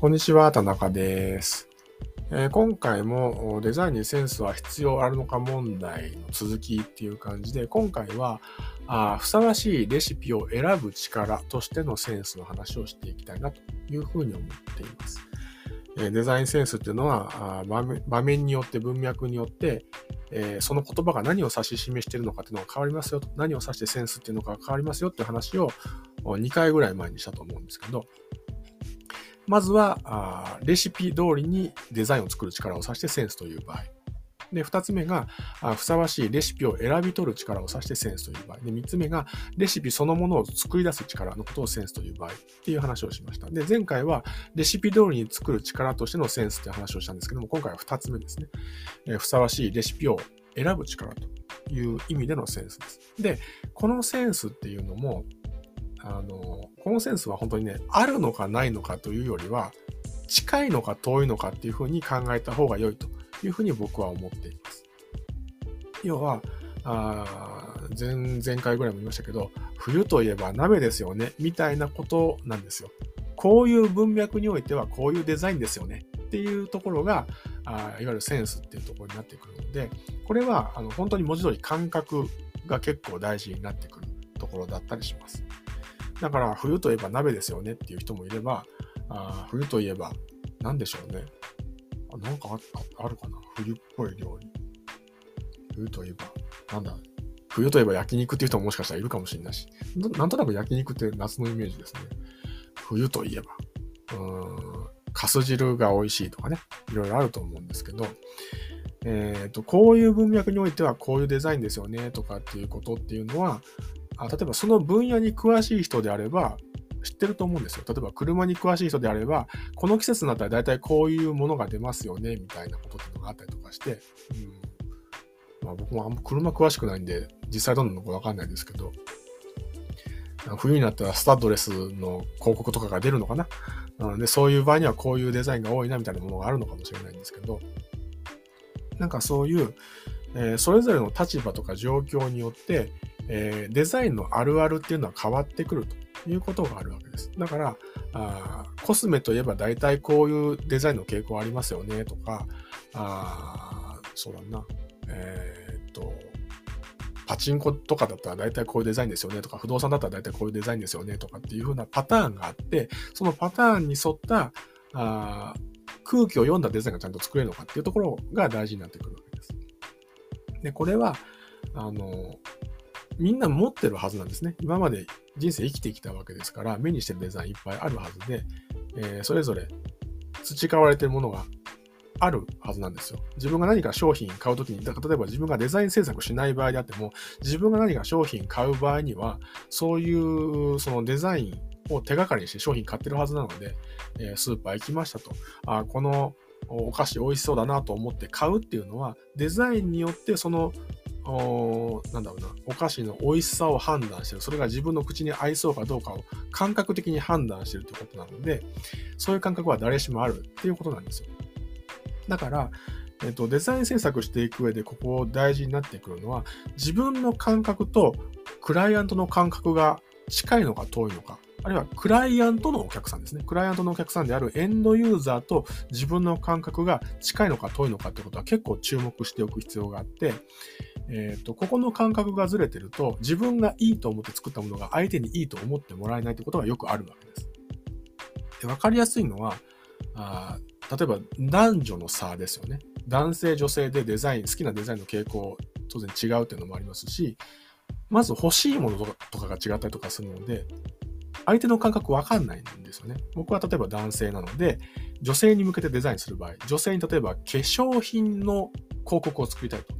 こんにちは、田中です。えー、今回もデザインにセンスは必要あるのか問題の続きっていう感じで、今回はあふさわしいレシピを選ぶ力としてのセンスの話をしていきたいなというふうに思っています。えデザインセンスっていうのは場面によって文脈によって、え、その言葉が何を指し示しているのかっていうのが変わりますよと、何を指してセンスっていうのかが変わりますよっていう話を2回ぐらい前にしたと思うんですけど、まずは、レシピ通りにデザインを作る力を指してセンスという場合。で、二つ目が、ふさわしいレシピを選び取る力を指してセンスという場合。で、三つ目が、レシピそのものを作り出す力のことをセンスという場合っていう話をしました。で、前回は、レシピ通りに作る力としてのセンスっていう話をしたんですけども、今回は二つ目ですね。えふさわしいレシピを選ぶ力という意味でのセンスです。で、このセンスっていうのも、あの、このセンスは本当にね、あるのかないのかというよりは、近いのか遠いのかっていうふうに考えた方が良いというふうに僕は思っています。要は、あ前前回ぐらいも言いましたけど、冬といえば鍋ですよね、みたいなことなんですよ。こういう文脈においてはこういうデザインですよねっていうところが、あいわゆるセンスっていうところになってくるので、これはあの本当に文字通り感覚が結構大事になってくるところだったりします。だから冬といえば鍋ですよねっていう人もいれば、あ冬といえば何でしょうね。あなんかあるかな。冬っぽい料理。冬といえば、なんだ。冬といえば焼肉っていう人ももしかしたらいるかもしれないし、なんとなく焼肉って夏のイメージですね。冬といえば、うーん、かす汁が美味しいとかね、いろいろあると思うんですけど、えっ、ー、と、こういう文脈においてはこういうデザインですよねとかっていうことっていうのは、あ。例えばその分野に詳しい人であれば、知ってると思うんですよ。例えば車に詳しい人であれば、この季節になったら大体こういうものが出ますよね、みたいなことっていうのがあったりとかして、うん。まあ、僕もあんま車詳しくないんで、実際どんなのかわかんないですけど、冬になったらスタッドレスの広告とかが出るのかな？なので、そういう場合にはこういうデザインが多いなみたいなものがあるのかもしれないんですけど、なんかそういう、えー、それぞれの立場とか状況によって、えー、デザインのあるあるっていうのは変わってくるということがあるわけです。だから、あコスメといえば大体こういうデザインの傾向ありますよねとか、あそうだな、えー、っと、パチンコとかだったら大体こういうデザインですよねとか、不動産だったら大体こういうデザインですよねとかっていう風なパターンがあって、そのパターンに沿ったあ空気を読んだデザインがちゃんと作れるのかっていうところが大事になってくるわけです。で、これは、あの、みんな持ってるはずなんですね。今まで人生生きてきたわけですから、目にしてるデザインいっぱいあるはずで、えー、それぞれ培われてるものがあるはずなんですよ。自分が何か商品買うときに、例えば自分がデザイン制作しない場合であっても、自分が何か商品買う場合には、そういうそのデザインを手がかりにして商品買ってるはずなので、えー、スーパー行きましたと。あこのお菓子美味しそうだなと思って買うっていうのは、デザインによってそのおなんだろうな、お菓子の美味しさを判断してる。それが自分の口に合いそうかどうかを感覚的に判断してるということなので、そういう感覚は誰しもあるっていうことなんですよ。だから、えっと、デザイン制作していく上でここ大事になってくるのは、自分の感覚とクライアントの感覚が近いのか遠いのか、あるいはクライアントのお客さんですね。クライアントのお客さんであるエンドユーザーと自分の感覚が近いのか遠いのかってことは結構注目しておく必要があって、えっ、ー、と、ここの感覚がずれてると、自分がいいと思って作ったものが相手にいいと思ってもらえないってことがよくあるわけです。で分かりやすいのは、あ例えば男女の差ですよね。男性、女性でデザイン、好きなデザインの傾向、当然違うっていうのもありますし、まず欲しいものとかが違ったりとかするので、相手の感覚わかんないんですよね。僕は例えば男性なので、女性に向けてデザインする場合、女性に例えば化粧品の広告を作りたいと。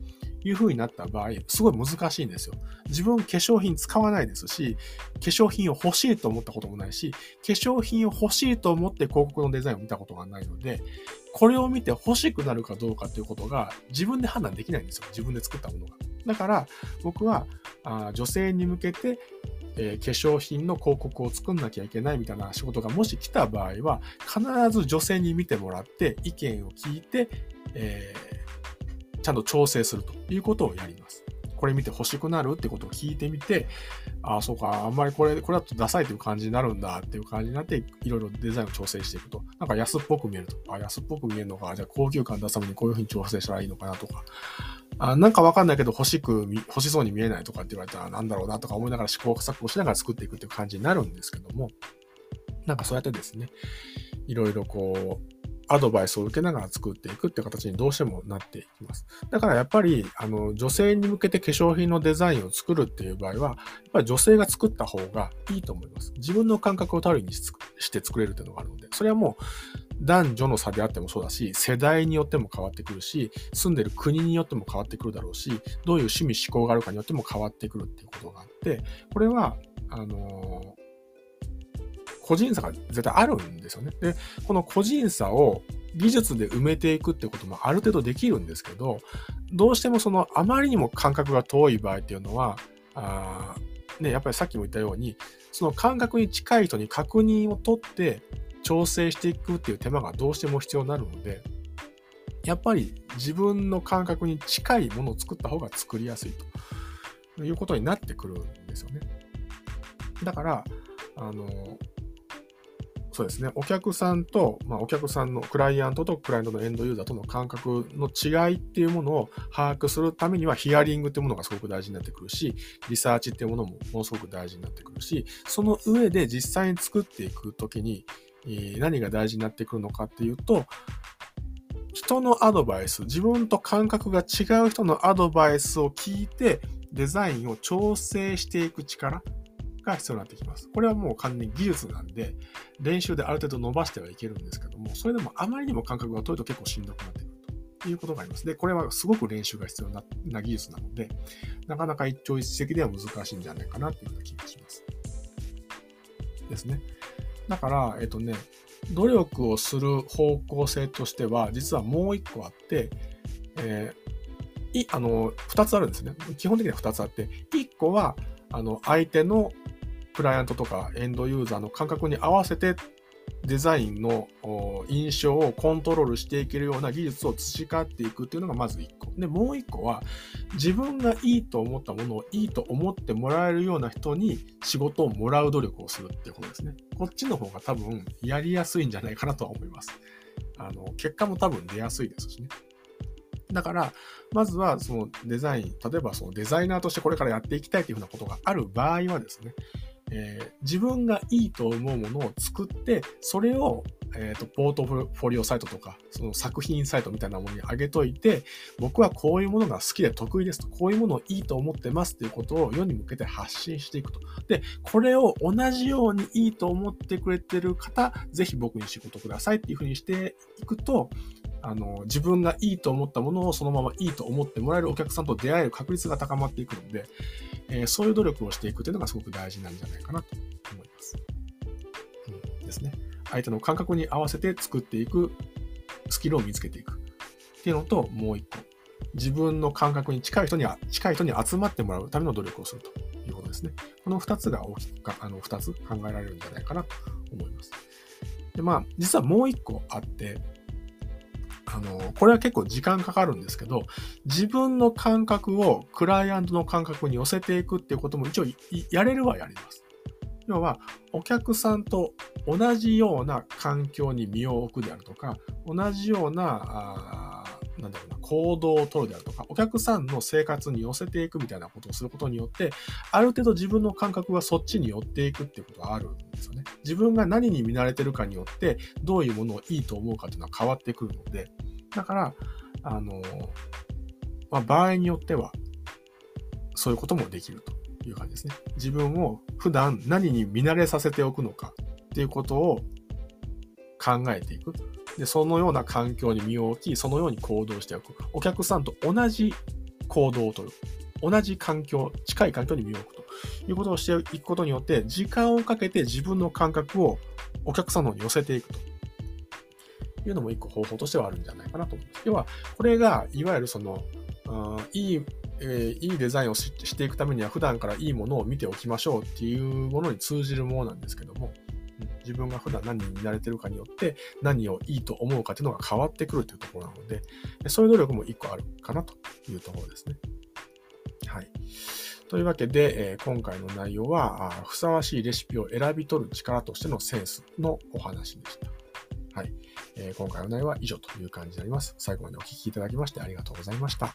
いう風になった場合、すごい難しいんですよ。自分化粧品使わないですし、化粧品を欲しいと思ったこともないし、化粧品を欲しいと思って広告のデザインを見たことがないので、これを見て欲しくなるかどうかということが自分で判断できないんですよ。自分で作ったものが。だから僕はあ女性に向けてえ、化粧品の広告を作んなきゃいけないみたいな仕事がもし来た場合は、必ず女性に見てもらって意見を聞いて、えちゃんと調整するということをやります。これ見て欲しくなるってことを聞いてみて、ああ、そうか、あんまりこれ、これだとダサいという感じになるんだっていう感じになって、いろいろデザインを調整していくと。なんか安っぽく見えると。あ、安っぽく見えるのか。じゃあ高級感出すためにこういうふうに調整したらいいのかなとか。あなんかわかんないけど欲しく、欲しそうに見えないとかって言われたらなんだろうなとか思いながら試行錯誤しながら作っていくっていう感じになるんですけども、なんかそうやってですね、いろいろこう、アドバイスを受けながら作っていくって形にどうしてもなっていきます。だからやっぱり、あの、女性に向けて化粧品のデザインを作るっていう場合は、やっぱり女性が作った方がいいと思います。自分の感覚を頼りにして作れるっていうのがあるので、それはもう男女の差であってもそうだし、世代によっても変わってくるし、住んでる国によっても変わってくるだろうし、どういう趣味思考があるかによっても変わってくるっていうことがあって、これは、あの個人差が絶対あるんですよね。で、この個人差を技術で埋めていくってこともある程度できるんですけど、どうしてもそのあまりにも感覚が遠い場合っていうのは、あね、やっぱりさっきも言ったように、その感覚に近い人に確認を取って調整していくっていう手間がどうしても必要になるので、やっぱり自分の感覚に近いものを作った方が作りやすいということになってくるんですよね。だから、あの、そうですね、お客さんと、まあ、お客さんのクライアントとクライアントのエンドユーザーとの感覚の違いっていうものを把握するためにはヒアリングっていうものがすごく大事になってくるし、リサーチっていうものもものすごく大事になってくるし、その上で実際に作っていくときに、何が大事になってくるのかっていうと、人のアドバイス、自分と感覚が違う人のアドバイスを聞いて、デザインを調整していく力が必要になってきます。これはもう完全に技術なんで、練習である程度伸ばしてはいけるんですけども、それでもあまりにも感覚が遠いと結構しんどくなってくるということがあります。で、これはすごく練習が必要な技術なので、なかなか一朝一夕では難しいんじゃないかなっていうような気がします。ですね。だから、えっとね、努力をする方向性としては、実はもう一個あって、えー、い、あの、二つあるんですね。基本的には二つあって、一個は、あの、相手のクライアントとかエンドユーザーの感覚に合わせてデザインの印象をコントロールしていけるような技術を培っていくっていうのがまず1個。で、もう1個は自分がいいと思ったものをいいと思ってもらえるような人に仕事をもらう努力をするっていうことですね。こっちの方が多分やりやすいんじゃないかなとは思います。あの、結果も多分出やすいですしね。だから、まずはそのデザイン、例えばそのデザイナーとしてこれからやっていきたいというふうなことがある場合はですね、えー、自分がいいと思うものを作って、それを、えっ、ー、と、ポートフォリオサイトとか、その作品サイトみたいなものに上げといて、僕はこういうものが好きで得意ですと、こういうものをいいと思ってますっていうことを世に向けて発信していくと。で、これを同じようにいいと思ってくれてる方、ぜひ僕に仕事くださいっていうふうにしていくと、あの、自分がいいと思ったものをそのままいいと思ってもらえるお客さんと出会える確率が高まっていくので、えー、そういう努力をしていくというのがすごく大事なんじゃないかなと思います。うん、ですね。相手の感覚に合わせて作っていくスキルを見つけていくっていうのと、もう一個。自分の感覚に近い人に、近い人に集まってもらうための努力をするということですね。この二つが大きく、あの、二つ考えられるんじゃないかなと思います。で、まあ、実はもう一個あって、あの、これは結構時間かかるんですけど、自分の感覚をクライアントの感覚に寄せていくっていうことも一応やれるはやります。要は、お客さんと同じような環境に身を置くであるとか、同じような、あなんだろうな、行動をとるであるとか、お客さんの生活に寄せていくみたいなことをすることによって、ある程度自分の感覚がそっちに寄っていくっていうことがあるんですよね。自分が何に見慣れてるかによって、どういうものをいいと思うかっていうのは変わってくるので、だから、あの、まあ、場合によっては、そういうこともできるという感じですね。自分を普段何に見慣れさせておくのかっていうことを考えていく。で、そのような環境に身を置き、そのように行動しておく。お客さんと同じ行動をとる。同じ環境、近い環境に身を置くということをしていくことによって、時間をかけて自分の感覚をお客さんの方に寄せていくというのも一個方法としてはあるんじゃないかなと思います。要は、これが、いわゆるその、いい、えー、いいデザインをしていくためには普段からいいものを見ておきましょうっていうものに通じるものなんですけども、自分が普段何に見慣れてるかによって何をいいと思うかというのが変わってくるというところなので、そういう努力も一個あるかなというところですね。はい。というわけで、え、今回の内容はふさわしいレシピを選び取る力としてのセンスのお話でした。はい。え、今回の内容は以上という感じになります。最後までお聴きいただきましてありがとうございました。